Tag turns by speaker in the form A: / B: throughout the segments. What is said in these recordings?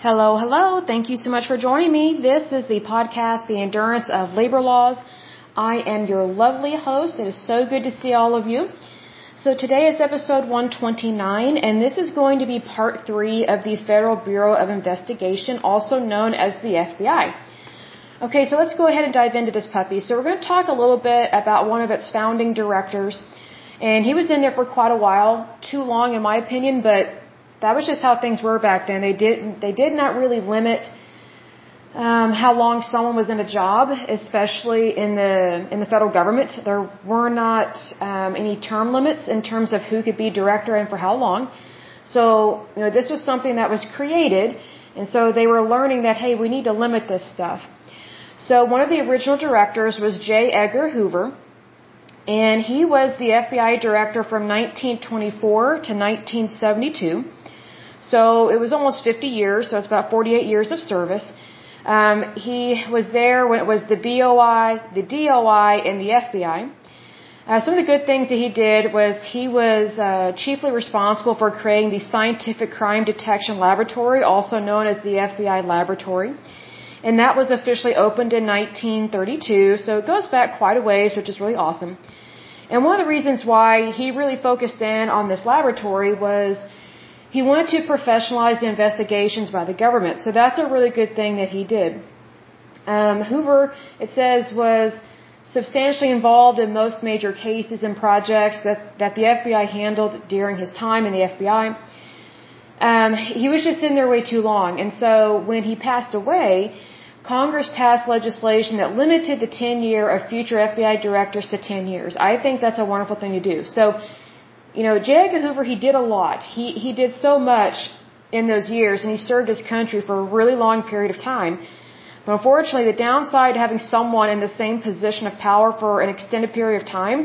A: Hello, hello. Thank you so much for joining me. This is the podcast, The Endurance of Labor Laws. I am your lovely host. It is so good to see all of you. So today is episode 129, and this is going to be part three of the Federal Bureau of Investigation, also known as the FBI. Okay, so let's go ahead and dive into this puppy. So we're going to talk a little bit about one of its founding directors, and he was in there for quite a while, too long in my opinion, but that was just how things were back then. They did they did not really limit um, how long someone was in a job, especially in the in the federal government. There were not um, any term limits in terms of who could be director and for how long. So you know this was something that was created, and so they were learning that hey, we need to limit this stuff. So one of the original directors was J. Edgar Hoover, and he was the FBI director from 1924 to 1972. So it was almost 50 years, so it's about 48 years of service. Um, he was there when it was the BOI, the DOI, and the FBI. Uh, some of the good things that he did was he was uh, chiefly responsible for creating the Scientific Crime Detection Laboratory, also known as the FBI Laboratory. And that was officially opened in 1932, so it goes back quite a ways, which is really awesome. And one of the reasons why he really focused in on this laboratory was he wanted to professionalize the investigations by the government. So that's a really good thing that he did. Um, Hoover, it says, was substantially involved in most major cases and projects that, that the FBI handled during his time in the FBI. Um, he was just in there way too long. And so when he passed away, Congress passed legislation that limited the tenure of future FBI directors to 10 years. I think that's a wonderful thing to do. So you know, J. Edgar Hoover, he did a lot. He, he did so much in those years, and he served his country for a really long period of time. But unfortunately, the downside to having someone in the same position of power for an extended period of time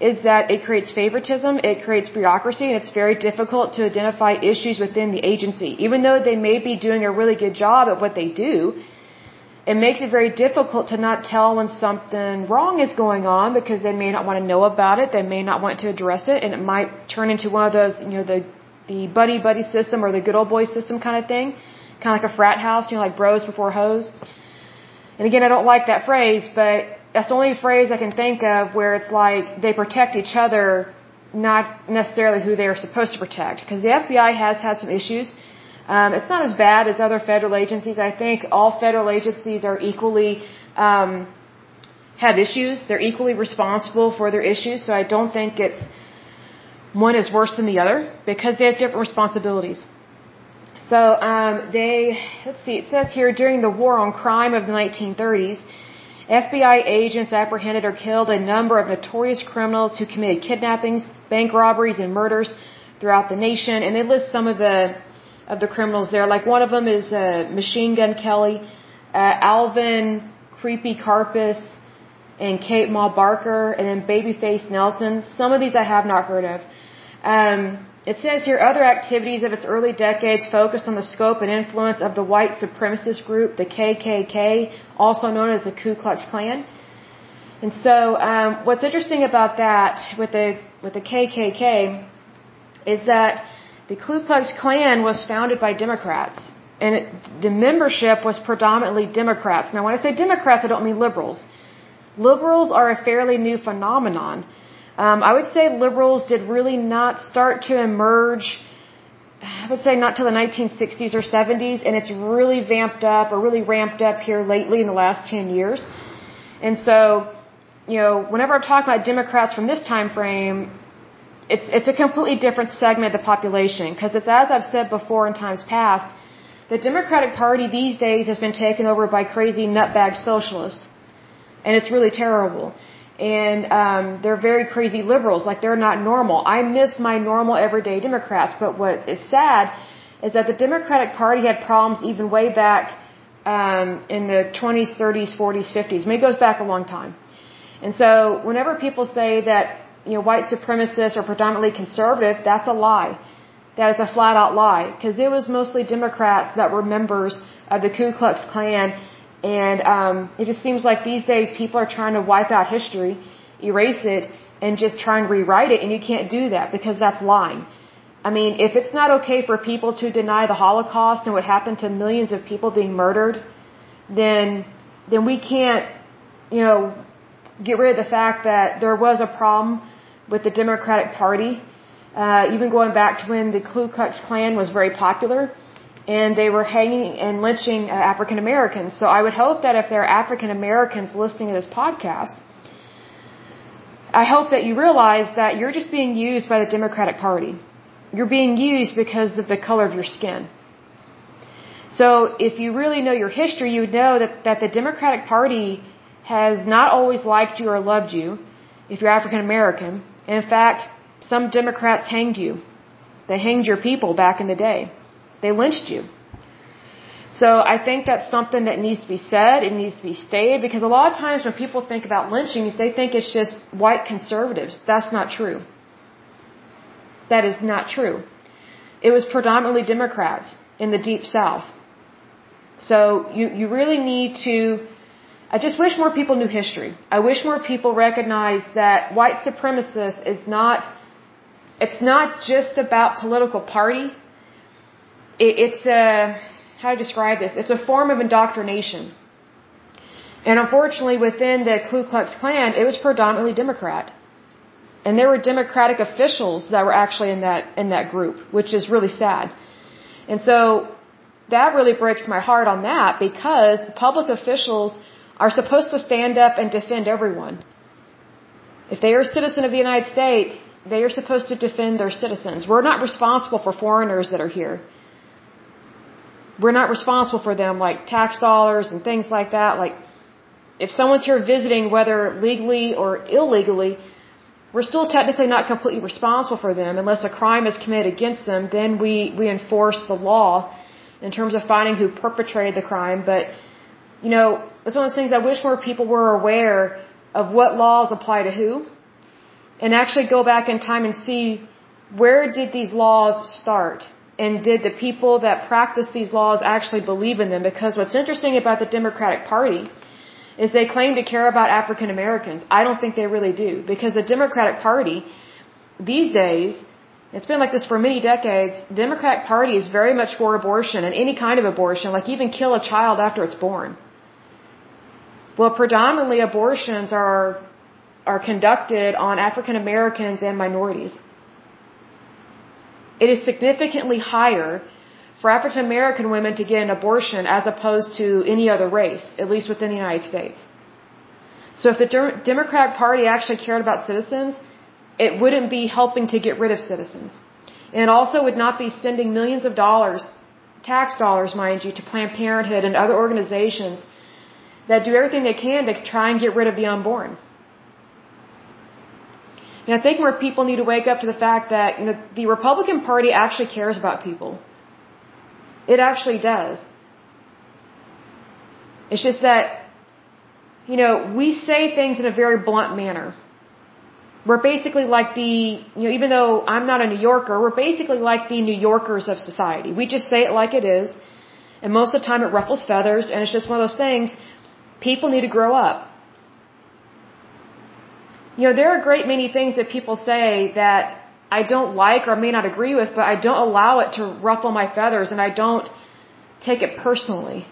A: is that it creates favoritism, it creates bureaucracy, and it's very difficult to identify issues within the agency. Even though they may be doing a really good job at what they do, it makes it very difficult to not tell when something wrong is going on because they may not want to know about it, they may not want to address it, and it might turn into one of those, you know, the the buddy buddy system or the good old boy system kind of thing, kind of like a frat house, you know, like bros before hoes. And again, I don't like that phrase, but that's the only phrase I can think of where it's like they protect each other, not necessarily who they are supposed to protect. Because the FBI has had some issues um, it's not as bad as other federal agencies. I think all federal agencies are equally um, have issues. They're equally responsible for their issues. So I don't think it's one is worse than the other because they have different responsibilities. So um, they let's see. It says here during the war on crime of the 1930s. FBI agents apprehended or killed a number of notorious criminals who committed kidnappings, bank robberies, and murders throughout the nation. And they list some of the of the criminals there. Like one of them is uh, Machine Gun Kelly, uh, Alvin Creepy Karpis, and Kate Ma Barker, and then Babyface Nelson. Some of these I have not heard of. Um, it says here other activities of its early decades focused on the scope and influence of the white supremacist group, the KKK, also known as the Ku Klux Klan. And so, um, what's interesting about that with the with the KKK is that the Ku Klux Klan was founded by Democrats, and it, the membership was predominantly Democrats. Now, when I say Democrats, I don't mean liberals. Liberals are a fairly new phenomenon. Um, I would say liberals did really not start to emerge. I would say not till the 1960s or 70s, and it's really vamped up or really ramped up here lately in the last 10 years. And so, you know, whenever I'm talking about Democrats from this time frame, it's it's a completely different segment of the population because it's as I've said before in times past, the Democratic Party these days has been taken over by crazy nutbag socialists, and it's really terrible. And um, they're very crazy liberals, like they're not normal. I miss my normal everyday Democrats, but what is sad is that the Democratic Party had problems even way back um, in the 20s, 30s, 40s, 50s. I mean, it goes back a long time. And so, whenever people say that you know, white supremacists or predominantly conservative, that's a lie. That is a flat out lie. Because it was mostly Democrats that were members of the Ku Klux Klan. And um, it just seems like these days people are trying to wipe out history, erase it, and just try and rewrite it. And you can't do that because that's lying. I mean, if it's not okay for people to deny the Holocaust and what happened to millions of people being murdered, then then we can't, you know, get rid of the fact that there was a problem with the Democratic Party, uh, even going back to when the Ku Klux Klan was very popular, and they were hanging and lynching uh, African Americans. So I would hope that if there are African Americans listening to this podcast, I hope that you realize that you're just being used by the Democratic Party you're being used because of the color of your skin. So if you really know your history, you would know that, that the Democratic Party has not always liked you or loved you if you're African American. In fact, some Democrats hanged you. They hanged your people back in the day. They lynched you. So I think that's something that needs to be said. It needs to be stated because a lot of times when people think about lynchings, they think it's just white conservatives. That's not true. That is not true. It was predominantly Democrats in the Deep South. So you, you really need to, I just wish more people knew history. I wish more people recognized that white supremacist is not, it's not just about political party. It, it's a, how do to describe this? It's a form of indoctrination. And unfortunately within the Ku Klux Klan, it was predominantly Democrat. And there were Democratic officials that were actually in that, in that group, which is really sad. And so that really breaks my heart on that because public officials are supposed to stand up and defend everyone. If they are a citizen of the United States, they are supposed to defend their citizens. We're not responsible for foreigners that are here. We're not responsible for them like tax dollars and things like that. Like, if someone's here visiting, whether legally or illegally, we're still technically not completely responsible for them unless a crime is committed against them. Then we, we enforce the law in terms of finding who perpetrated the crime. But, you know, it's one of those things I wish more people were aware of what laws apply to who and actually go back in time and see where did these laws start and did the people that practice these laws actually believe in them? Because what's interesting about the Democratic Party is they claim to care about African Americans. I don't think they really do because the Democratic Party these days it's been like this for many decades. Democratic Party is very much for abortion and any kind of abortion, like even kill a child after it's born. Well, predominantly abortions are are conducted on African Americans and minorities. It is significantly higher for African American women to get an abortion as opposed to any other race, at least within the United States. So if the Democratic Party actually cared about citizens, it wouldn't be helping to get rid of citizens. And also would not be sending millions of dollars, tax dollars, mind you, to Planned Parenthood and other organizations that do everything they can to try and get rid of the unborn. And I think more people need to wake up to the fact that you know, the Republican Party actually cares about people. It actually does. It's just that, you know, we say things in a very blunt manner. We're basically like the, you know, even though I'm not a New Yorker, we're basically like the New Yorkers of society. We just say it like it is, and most of the time it ruffles feathers, and it's just one of those things. People need to grow up. You know, there are a great many things that people say that I don't like or may not agree with, but I don't allow it to ruffle my feathers and I don't take it personally.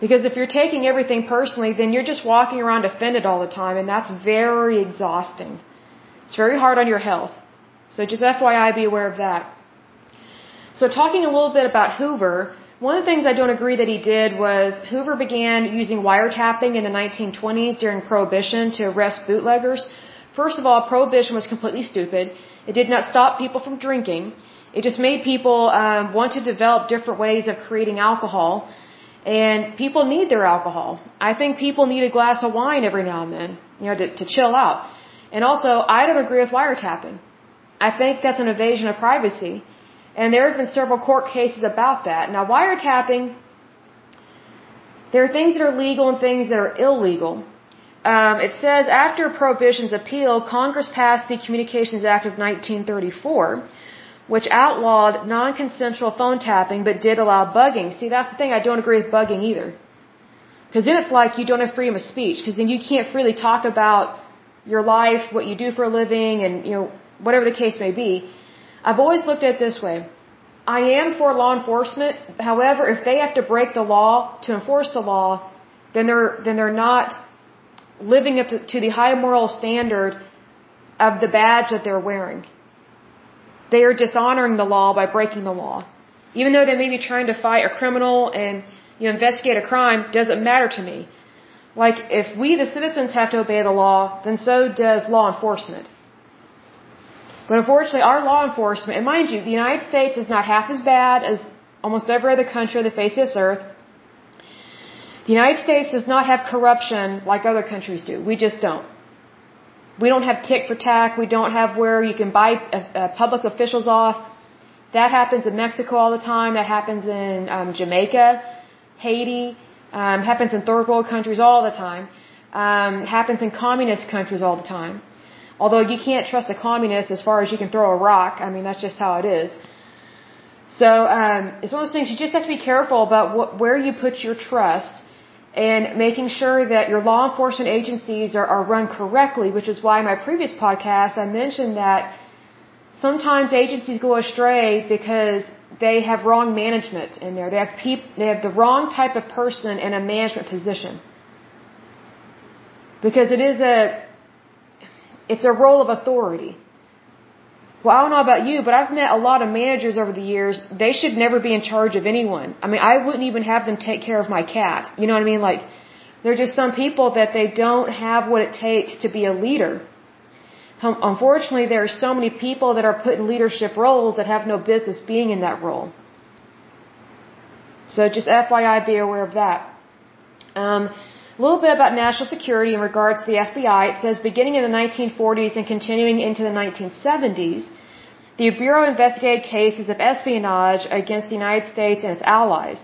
A: Because if you're taking everything personally, then you're just walking around offended all the time and that's very exhausting. It's very hard on your health. So just FYI, be aware of that. So talking a little bit about Hoover, one of the things I don't agree that he did was Hoover began using wiretapping in the 1920s during Prohibition to arrest bootleggers First of all, prohibition was completely stupid. It did not stop people from drinking. It just made people um, want to develop different ways of creating alcohol. And people need their alcohol. I think people need a glass of wine every now and then, you know, to, to chill out. And also, I don't agree with wiretapping. I think that's an invasion of privacy. And there have been several court cases about that. Now, wiretapping, there are things that are legal and things that are illegal um, it says after Prohibition's appeal, Congress passed the Communications Act of 1934, which outlawed non-consensual phone tapping but did allow bugging. See, that's the thing. I don't agree with bugging either. Because then it's like you don't have freedom of speech. Because then you can't freely talk about your life, what you do for a living, and you know whatever the case may be. I've always looked at it this way. I am for law enforcement. However, if they have to break the law to enforce the law, then they're then they're not living up to, to the high moral standard of the badge that they're wearing. They are dishonoring the law by breaking the law. Even though they may be trying to fight a criminal and you know, investigate a crime, doesn't matter to me. Like, if we, the citizens, have to obey the law, then so does law enforcement. But unfortunately, our law enforcement, and mind you, the United States is not half as bad as almost every other country on the face of this earth. The United States does not have corruption like other countries do. We just don't. We don't have tick for tack. We don't have where you can buy uh, uh, public officials off. That happens in Mexico all the time. That happens in um, Jamaica, Haiti. Um, happens in third world countries all the time. Um, happens in communist countries all the time. Although you can't trust a communist as far as you can throw a rock. I mean, that's just how it is. So um, it's one of those things you just have to be careful about what, where you put your trust and making sure that your law enforcement agencies are, are run correctly, which is why in my previous podcast I mentioned that sometimes agencies go astray because they have wrong management in there. They have peop- they have the wrong type of person in a management position. Because it is a it's a role of authority. Well, I don't know about you, but I've met a lot of managers over the years. They should never be in charge of anyone. I mean, I wouldn't even have them take care of my cat. You know what I mean? Like, there are just some people that they don't have what it takes to be a leader. Unfortunately, there are so many people that are put in leadership roles that have no business being in that role. So just FYI, be aware of that. Um, a little bit about national security in regards to the FBI. It says beginning in the 1940s and continuing into the 1970s, the Bureau investigated cases of espionage against the United States and its allies.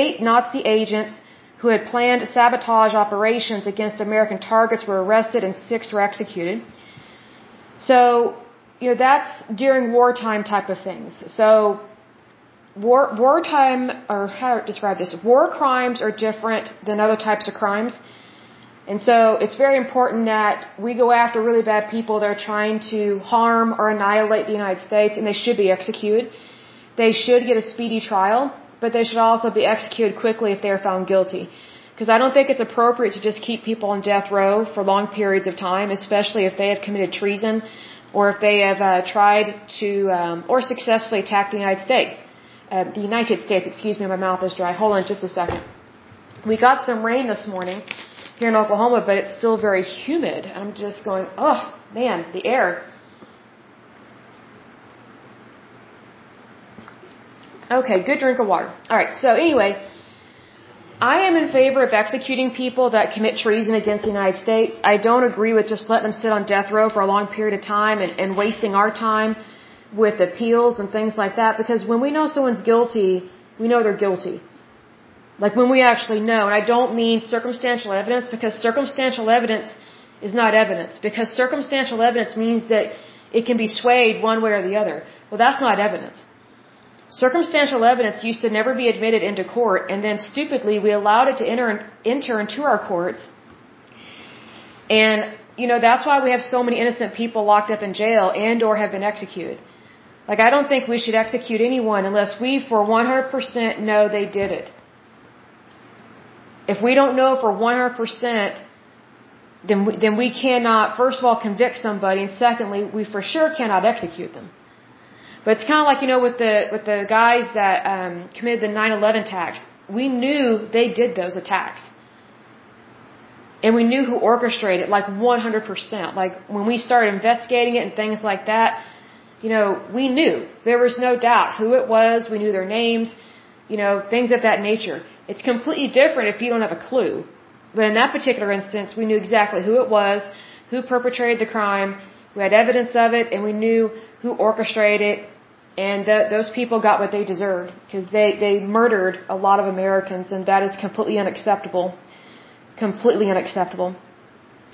A: Eight Nazi agents who had planned sabotage operations against American targets were arrested and six were executed. So, you know, that's during wartime type of things. So, war wartime or how to describe this war crimes are different than other types of crimes. And so it's very important that we go after really bad people that are trying to harm or annihilate the United States and they should be executed. They should get a speedy trial but they should also be executed quickly if they are found guilty. Because I don't think it's appropriate to just keep people on death row for long periods of time especially if they have committed treason or if they have uh, tried to um, or successfully attack the United States uh, the United States, excuse me, my mouth is dry. Hold on just a second. We got some rain this morning here in Oklahoma, but it's still very humid. I'm just going, oh man, the air. Okay, good drink of water. Alright, so anyway, I am in favor of executing people that commit treason against the United States. I don't agree with just letting them sit on death row for a long period of time and, and wasting our time with appeals and things like that because when we know someone's guilty, we know they're guilty. Like when we actually know, and I don't mean circumstantial evidence because circumstantial evidence is not evidence because circumstantial evidence means that it can be swayed one way or the other. Well, that's not evidence. Circumstantial evidence used to never be admitted into court and then stupidly we allowed it to enter, enter into our courts. And, you know, that's why we have so many innocent people locked up in jail and or have been executed. Like, I don't think we should execute anyone unless we for 100% know they did it. If we don't know for 100%, then we, then we cannot, first of all, convict somebody, and secondly, we for sure cannot execute them. But it's kind of like, you know, with the, with the guys that, um, committed the 9-11 attacks. We knew they did those attacks. And we knew who orchestrated, it, like 100%. Like, when we started investigating it and things like that, you know, we knew. There was no doubt who it was. We knew their names, you know, things of that nature. It's completely different if you don't have a clue. But in that particular instance, we knew exactly who it was, who perpetrated the crime. We had evidence of it, and we knew who orchestrated it. And th- those people got what they deserved because they, they murdered a lot of Americans, and that is completely unacceptable. Completely unacceptable.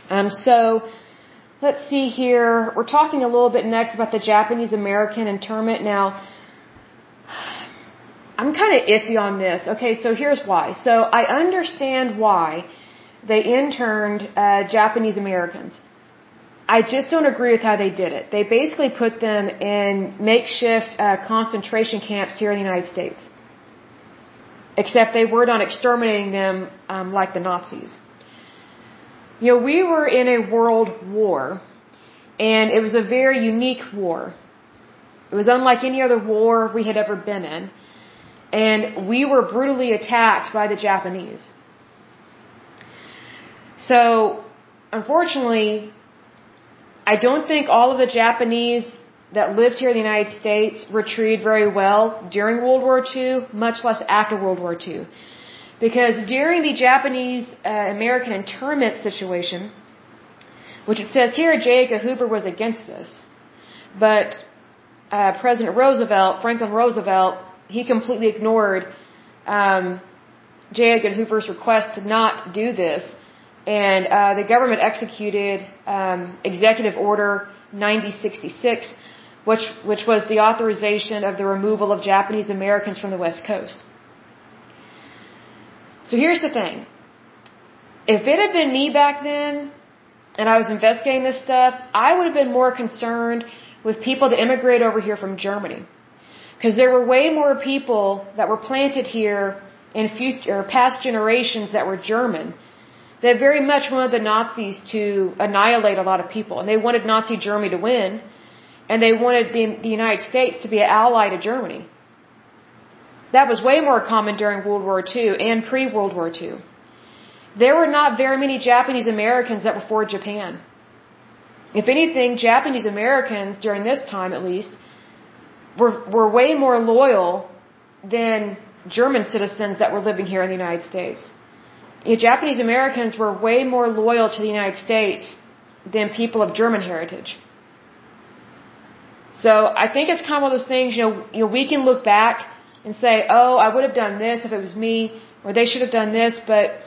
A: Um, so, Let's see here. We're talking a little bit next about the Japanese American internment. Now, I'm kind of iffy on this. Okay, so here's why. So I understand why they interned uh, Japanese Americans. I just don't agree with how they did it. They basically put them in makeshift uh, concentration camps here in the United States. Except they were not exterminating them um, like the Nazis. You know, we were in a world war, and it was a very unique war. It was unlike any other war we had ever been in. And we were brutally attacked by the Japanese. So, unfortunately, I don't think all of the Japanese that lived here in the United States were treated very well during World War II, much less after World War II. Because during the Japanese uh, American internment situation, which it says here J. Edgar Hoover was against this, but uh, President Roosevelt, Franklin Roosevelt, he completely ignored um, J. Edgar Hoover's request to not do this and uh, the government executed um, Executive Order 9066, which which was the authorization of the removal of Japanese Americans from the West Coast. So here's the thing: if it had been me back then, and I was investigating this stuff, I would have been more concerned with people that immigrated over here from Germany, because there were way more people that were planted here in future past generations that were German they very much wanted the Nazis to annihilate a lot of people, and they wanted Nazi Germany to win, and they wanted the, the United States to be an ally to Germany. That was way more common during World War II and pre World War II. There were not very many Japanese Americans that were for Japan. If anything, Japanese Americans, during this time at least, were, were way more loyal than German citizens that were living here in the United States you know, Japanese Americans were way more loyal to the United States than people of German heritage. So I think it's kind of one of those things, you know, you know, we can look back and say, oh, I would have done this if it was me, or they should have done this, but,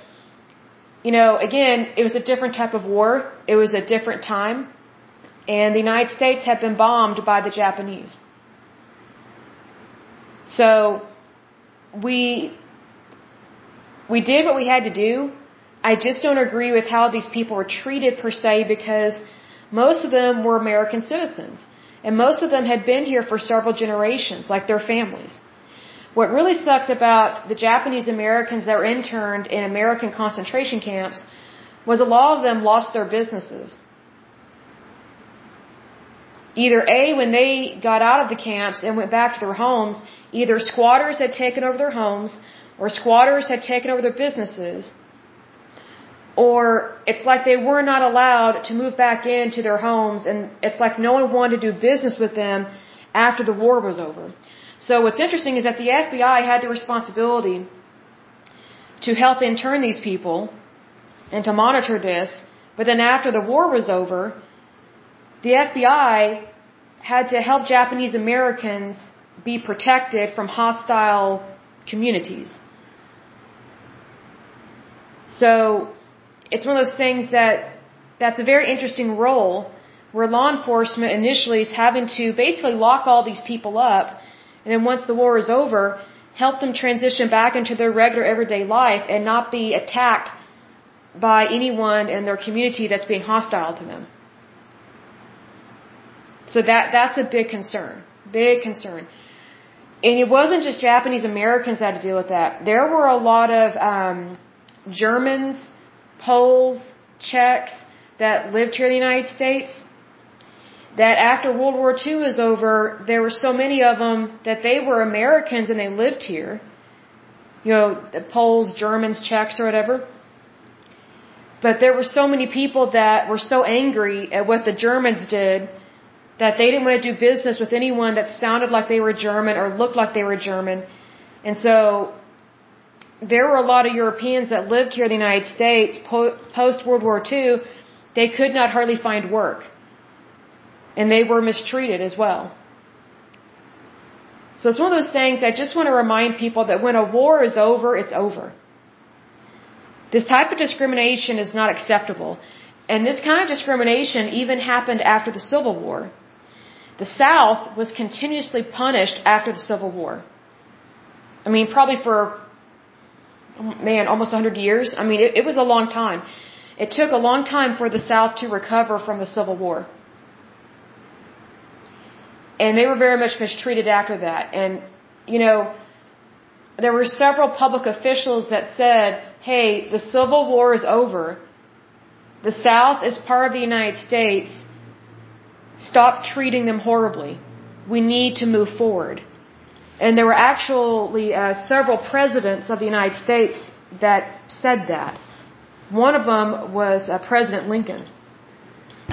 A: you know, again, it was a different type of war. It was a different time. And the United States had been bombed by the Japanese. So, we we did what we had to do. I just don't agree with how these people were treated per se because most of them were American citizens. And most of them had been here for several generations, like their families. What really sucks about the Japanese Americans that were interned in American concentration camps was a lot of them lost their businesses. Either A, when they got out of the camps and went back to their homes, either squatters had taken over their homes or squatters had taken over their businesses, or it's like they were not allowed to move back into their homes and it's like no one wanted to do business with them after the war was over. So what's interesting is that the FBI had the responsibility to help intern these people and to monitor this, but then after the war was over, the FBI had to help Japanese Americans be protected from hostile communities. So it's one of those things that that's a very interesting role where law enforcement initially is having to basically lock all these people up and then once the war is over, help them transition back into their regular everyday life and not be attacked by anyone in their community that's being hostile to them. So that that's a big concern. Big concern. And it wasn't just Japanese Americans that had to deal with that. There were a lot of um, Germans, Poles, Czechs that lived here in the United States, that after World War II was over, there were so many of them that they were Americans and they lived here. You know, the Poles, Germans, Czechs, or whatever. But there were so many people that were so angry at what the Germans did that they didn't want to do business with anyone that sounded like they were German or looked like they were German. And so there were a lot of Europeans that lived here in the United States post World War II. They could not hardly find work. And they were mistreated as well. So it's one of those things I just want to remind people that when a war is over, it's over. This type of discrimination is not acceptable. And this kind of discrimination even happened after the Civil War. The South was continuously punished after the Civil War. I mean, probably for man, almost 100 years. I mean, it, it was a long time. It took a long time for the South to recover from the Civil War. And they were very much mistreated after that. And, you know, there were several public officials that said, hey, the Civil War is over. The South is part of the United States. Stop treating them horribly. We need to move forward. And there were actually uh, several presidents of the United States that said that. One of them was uh, President Lincoln.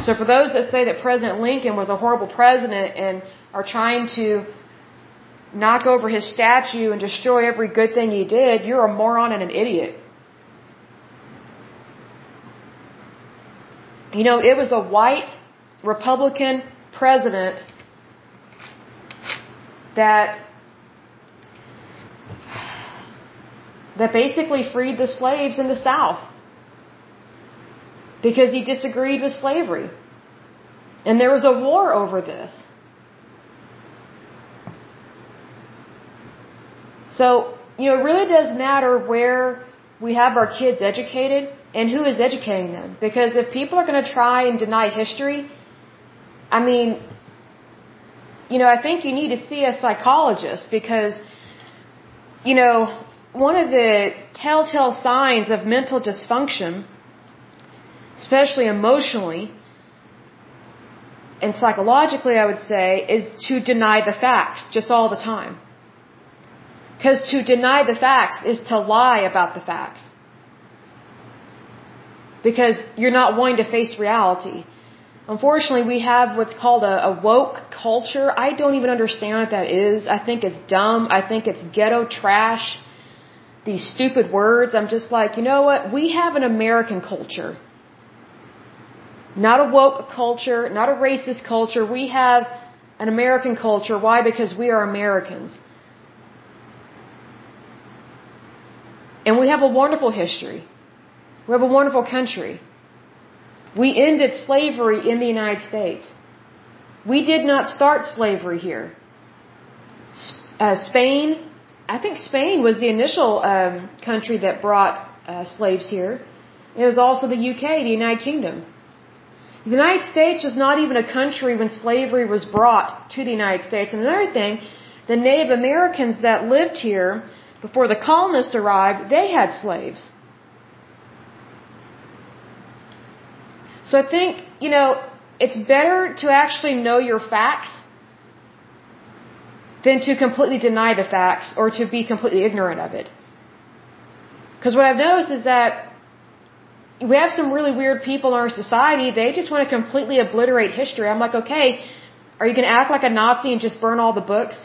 A: So for those that say that President Lincoln was a horrible president and are trying to knock over his statue and destroy every good thing he did, you're a moron and an idiot. You know, it was a white Republican president that that basically freed the slaves in the South because he disagreed with slavery. And there was a war over this. So, you know, it really does matter where we have our kids educated and who is educating them. Because if people are going to try and deny history, I mean, you know, I think you need to see a psychologist because, you know, one of the telltale signs of mental dysfunction, especially emotionally and psychologically, I would say, is to deny the facts just all the time. Because to deny the facts is to lie about the facts. Because you're not wanting to face reality. Unfortunately, we have what's called a, a woke culture. I don't even understand what that is. I think it's dumb. I think it's ghetto trash these stupid words. I'm just like, you know what? We have an American culture. Not a woke culture, not a racist culture. We have an American culture. Why? Because we are Americans. And we have a wonderful history. We have a wonderful country. We ended slavery in the United States. We did not start slavery here. Uh, Spain I think Spain was the initial um, country that brought uh, slaves here. It was also the UK, the United Kingdom. The United States was not even a country when slavery was brought to the United States. And another thing, the Native Americans that lived here before the colonists arrived, they had slaves. So I think, you know, it's better to actually know your facts than to completely deny the facts or to be completely ignorant of it. Because what I've noticed is that we have some really weird people in our society, they just want to completely obliterate history. I'm like, okay, are you going to act like a Nazi and just burn all the books?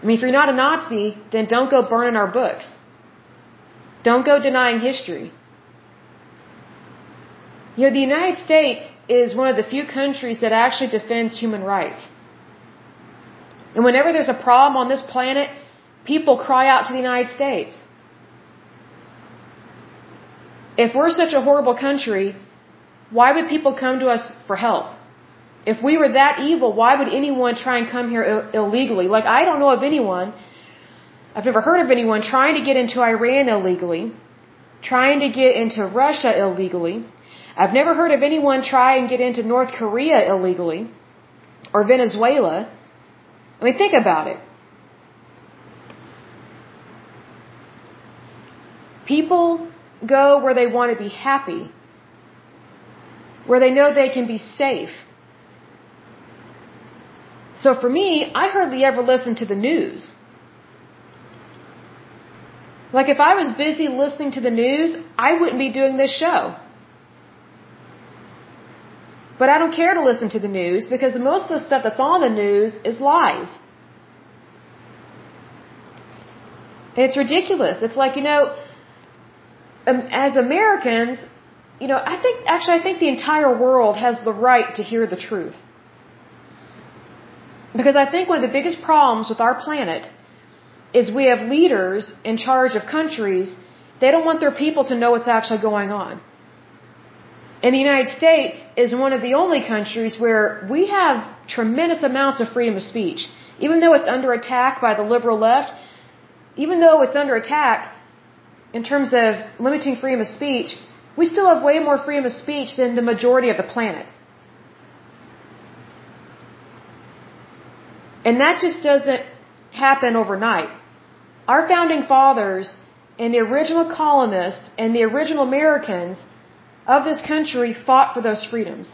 A: I mean, if you're not a Nazi, then don't go burning our books. Don't go denying history. You know, the United States is one of the few countries that actually defends human rights. And whenever there's a problem on this planet, people cry out to the United States. If we're such a horrible country, why would people come to us for help? If we were that evil, why would anyone try and come here Ill- illegally? Like, I don't know of anyone, I've never heard of anyone trying to get into Iran illegally, trying to get into Russia illegally. I've never heard of anyone try and get into North Korea illegally or Venezuela. I mean, think about it. People go where they want to be happy, where they know they can be safe. So for me, I hardly ever listen to the news. Like if I was busy listening to the news, I wouldn't be doing this show. But I don't care to listen to the news because most of the stuff that's on the news is lies. It's ridiculous. It's like, you know, um, as Americans, you know, I think, actually, I think the entire world has the right to hear the truth. Because I think one of the biggest problems with our planet is we have leaders in charge of countries, they don't want their people to know what's actually going on. And the United States is one of the only countries where we have tremendous amounts of freedom of speech. Even though it's under attack by the liberal left, even though it's under attack, in terms of limiting freedom of speech, we still have way more freedom of speech than the majority of the planet. And that just doesn't happen overnight. Our founding fathers and the original colonists and the original Americans of this country fought for those freedoms.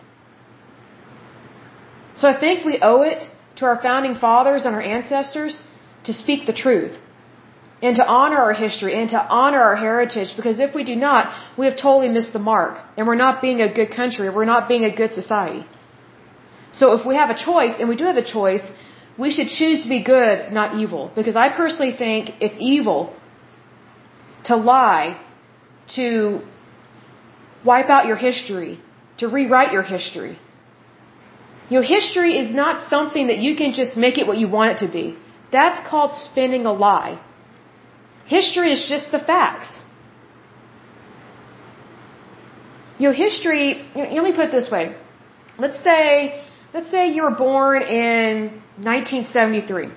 A: So I think we owe it to our founding fathers and our ancestors to speak the truth and to honor our history and to honor our heritage because if we do not, we have totally missed the mark and we're not being a good country, we're not being a good society. So if we have a choice, and we do have a choice, we should choose to be good, not evil. Because I personally think it's evil to lie, to wipe out your history, to rewrite your history. Your history is not something that you can just make it what you want it to be. That's called spinning a lie. History is just the facts. Your history, let me put it this way. Let's say, let's say you were born in 1973.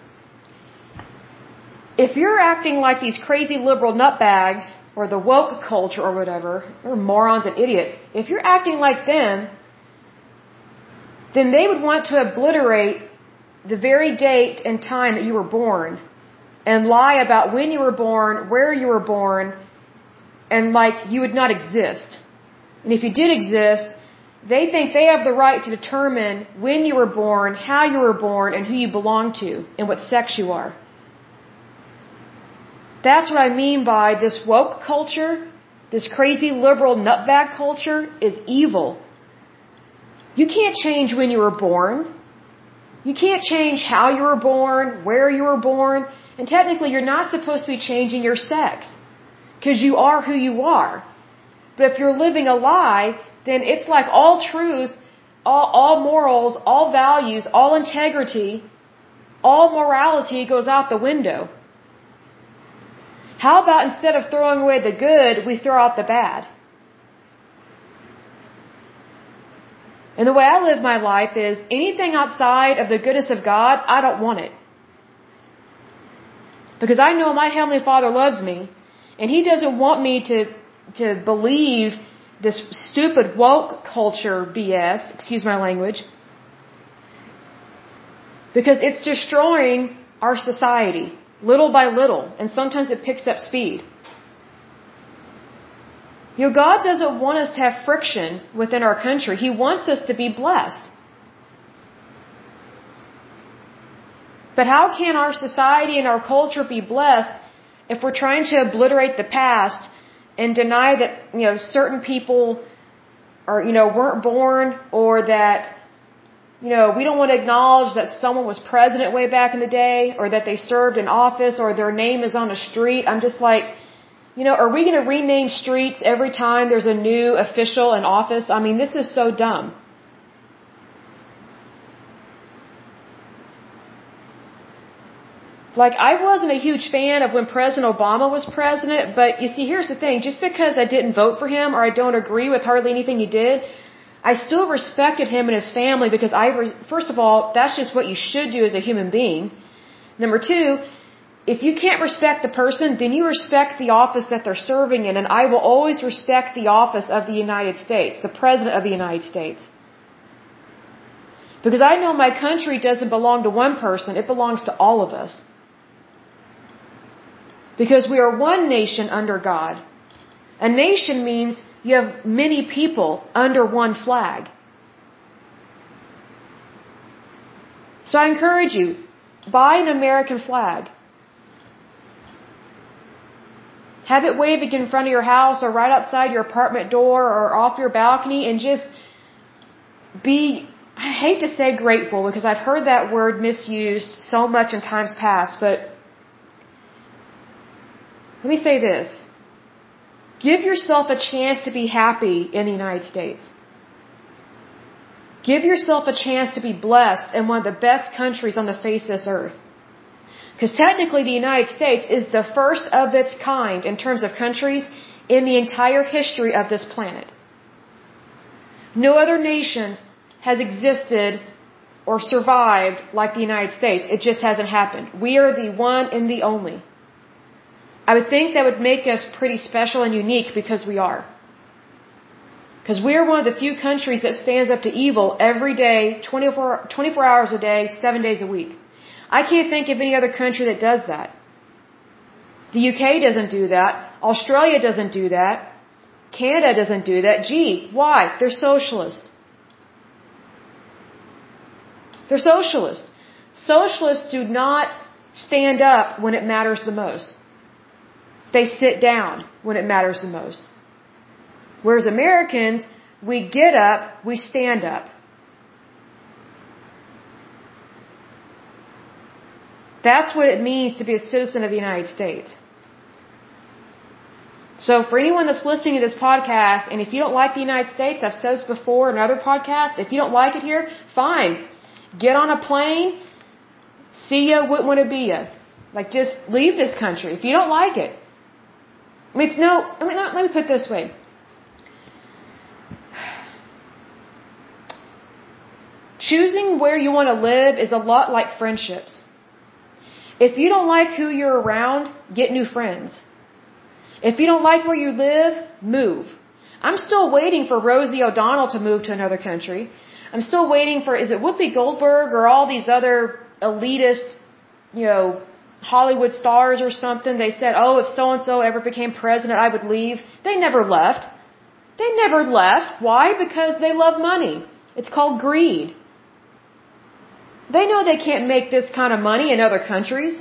A: If you're acting like these crazy liberal nutbags, or the woke culture or whatever, or morons and idiots, if you're acting like them, then they would want to obliterate the very date and time that you were born and lie about when you were born, where you were born, and like you would not exist. And if you did exist, they think they have the right to determine when you were born, how you were born, and who you belong to, and what sex you are. That's what I mean by this woke culture, this crazy liberal nutbag culture is evil. You can't change when you were born. You can't change how you were born, where you were born. And technically, you're not supposed to be changing your sex because you are who you are. But if you're living a lie, then it's like all truth, all, all morals, all values, all integrity, all morality goes out the window. How about instead of throwing away the good, we throw out the bad? And the way I live my life is anything outside of the goodness of God, I don't want it. Because I know my Heavenly Father loves me, and He doesn't want me to, to believe this stupid woke culture BS, excuse my language, because it's destroying our society little by little, and sometimes it picks up speed. You know, God doesn't want us to have friction within our country. He wants us to be blessed. But how can our society and our culture be blessed if we're trying to obliterate the past and deny that, you know, certain people are, you know, weren't born or that, you know, we don't want to acknowledge that someone was president way back in the day or that they served in office or their name is on a street. I'm just like, you know, are we going to rename streets every time there's a new official in office? I mean, this is so dumb. Like, I wasn't a huge fan of when President Obama was president, but you see, here's the thing. Just because I didn't vote for him or I don't agree with hardly anything he did, I still respected him and his family because I, first of all, that's just what you should do as a human being. Number two, if you can't respect the person, then you respect the office that they're serving in, and I will always respect the office of the United States, the President of the United States. Because I know my country doesn't belong to one person, it belongs to all of us. Because we are one nation under God. A nation means you have many people under one flag. So I encourage you, buy an American flag. Have it waving in front of your house or right outside your apartment door or off your balcony and just be, I hate to say grateful because I've heard that word misused so much in times past, but let me say this. Give yourself a chance to be happy in the United States. Give yourself a chance to be blessed in one of the best countries on the face of this earth. Because technically the United States is the first of its kind in terms of countries in the entire history of this planet. No other nation has existed or survived like the United States. It just hasn't happened. We are the one and the only. I would think that would make us pretty special and unique because we are. Because we are one of the few countries that stands up to evil every day, 24, 24 hours a day, seven days a week. I can't think of any other country that does that. The UK doesn't do that. Australia doesn't do that. Canada doesn't do that. Gee, why? They're socialists. They're socialists. Socialists do not stand up when it matters the most. They sit down when it matters the most. Whereas Americans, we get up, we stand up. That's what it means to be a citizen of the United States. So for anyone that's listening to this podcast, and if you don't like the United States, I've said this before in other podcasts, if you don't like it here, fine. Get on a plane, see ya, wouldn't want to be ya. Like just leave this country if you don't like it. I mean, it's no, I mean, let me put it this way. Choosing where you want to live is a lot like friendships. If you don't like who you're around, get new friends. If you don't like where you live, move. I'm still waiting for Rosie O'Donnell to move to another country. I'm still waiting for, is it Whoopi Goldberg or all these other elitist, you know, Hollywood stars or something? They said, oh, if so and so ever became president, I would leave. They never left. They never left. Why? Because they love money. It's called greed. They know they can't make this kind of money in other countries.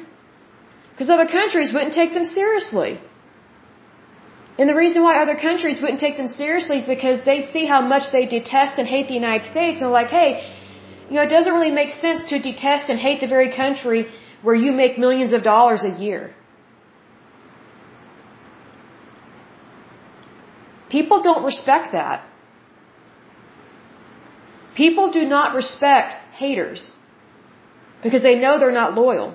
A: Because other countries wouldn't take them seriously. And the reason why other countries wouldn't take them seriously is because they see how much they detest and hate the United States and like, hey, you know, it doesn't really make sense to detest and hate the very country where you make millions of dollars a year. People don't respect that. People do not respect haters because they know they're not loyal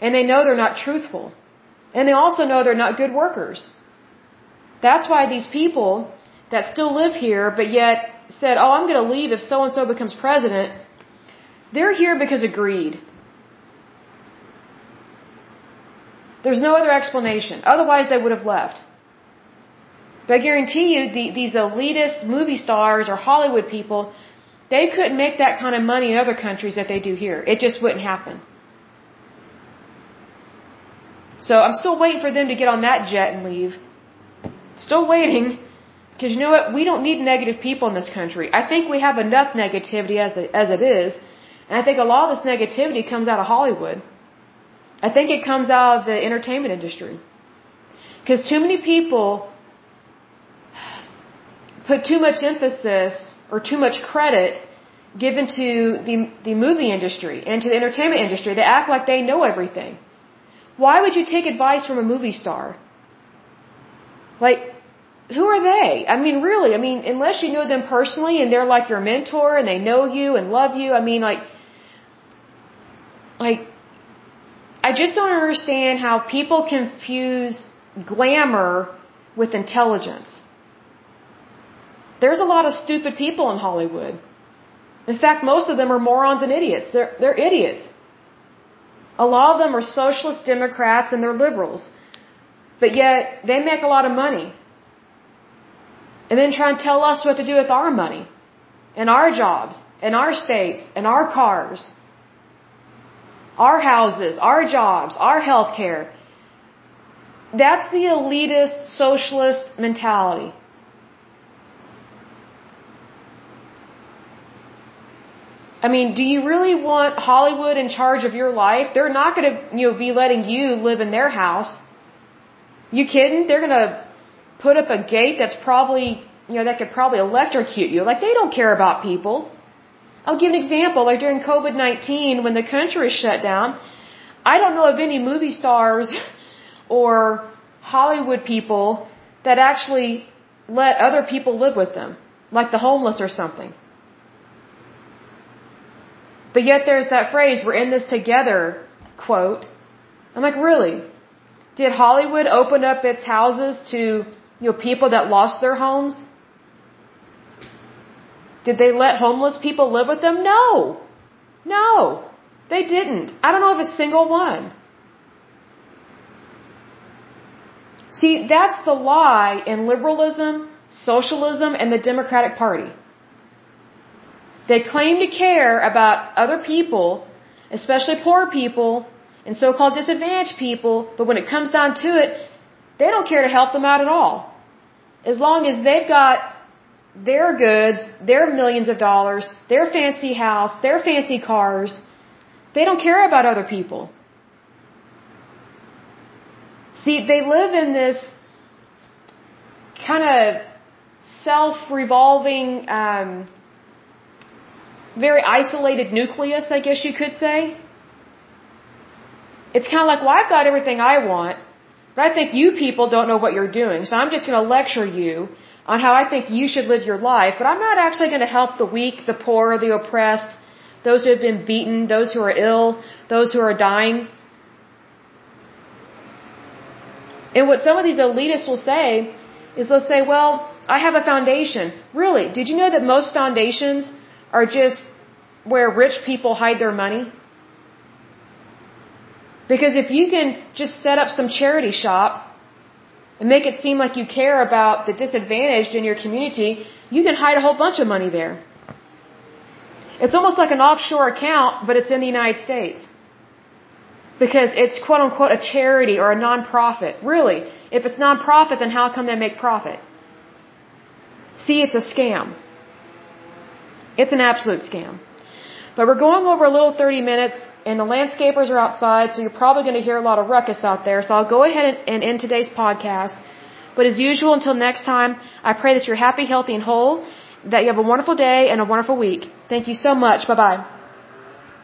A: and they know they're not truthful and they also know they're not good workers. That's why these people that still live here but yet said, oh, I'm going to leave if so and so becomes president, they're here because of greed. There's no other explanation. Otherwise, they would have left. But I guarantee you, the, these elitist movie stars or Hollywood people, they couldn't make that kind of money in other countries that they do here. It just wouldn't happen. So I'm still waiting for them to get on that jet and leave. Still waiting. Because you know what? We don't need negative people in this country. I think we have enough negativity as it, as it is. And I think a lot of this negativity comes out of Hollywood. I think it comes out of the entertainment industry. Because too many people put too much emphasis or too much credit given to the, the movie industry and to the entertainment industry. They act like they know everything. Why would you take advice from a movie star? Like, who are they? I mean, really, I mean, unless you know them personally and they're like your mentor and they know you and love you, I mean, like, like, I just don't understand how people confuse glamour with intelligence. There's a lot of stupid people in Hollywood. In fact, most of them are morons and idiots. They're, they're idiots. A lot of them are socialist Democrats and they're liberals. But yet, they make a lot of money. And then try and tell us what to do with our money, and our jobs, and our states, and our cars, our houses, our jobs, our health care. That's the elitist socialist mentality. I mean, do you really want Hollywood in charge of your life? They're not going to, you know, be letting you live in their house. You kidding? They're gonna put up a gate that's probably, you know, that could probably electrocute you. Like they don't care about people. I'll give an example. Like during COVID-19, when the country was shut down, I don't know of any movie stars or Hollywood people that actually let other people live with them, like the homeless or something. But yet there's that phrase, we're in this together, quote. I'm like, really? Did Hollywood open up its houses to you know people that lost their homes? Did they let homeless people live with them? No. No. They didn't. I don't know of a single one. See, that's the lie in liberalism, socialism, and the Democratic Party. They claim to care about other people, especially poor people and so-called disadvantaged people, but when it comes down to it, they don't care to help them out at all. As long as they've got their goods, their millions of dollars, their fancy house, their fancy cars, they don't care about other people. See, they live in this kind of self-revolving, um, very isolated nucleus, I guess you could say. It's kind of like, well, I've got everything I want, but I think you people don't know what you're doing, so I'm just going to lecture you on how I think you should live your life, but I'm not actually going to help the weak, the poor, the oppressed, those who have been beaten, those who are ill, those who are dying. And what some of these elitists will say is they'll say, well, I have a foundation. Really? Did you know that most foundations are just where rich people hide their money? Because if you can just set up some charity shop and make it seem like you care about the disadvantaged in your community, you can hide a whole bunch of money there. It's almost like an offshore account, but it's in the United States. Because it's quote unquote a charity or a non-profit. Really, if it's non-profit, then how come they make profit? See, it's a scam. It's an absolute scam. But we're going over a little 30 minutes, and the landscapers are outside, so you're probably going to hear a lot of ruckus out there. So I'll go ahead and end today's podcast. But as usual, until next time, I pray that you're happy, healthy, and whole, that you have a wonderful day and a wonderful week. Thank you so much. Bye bye.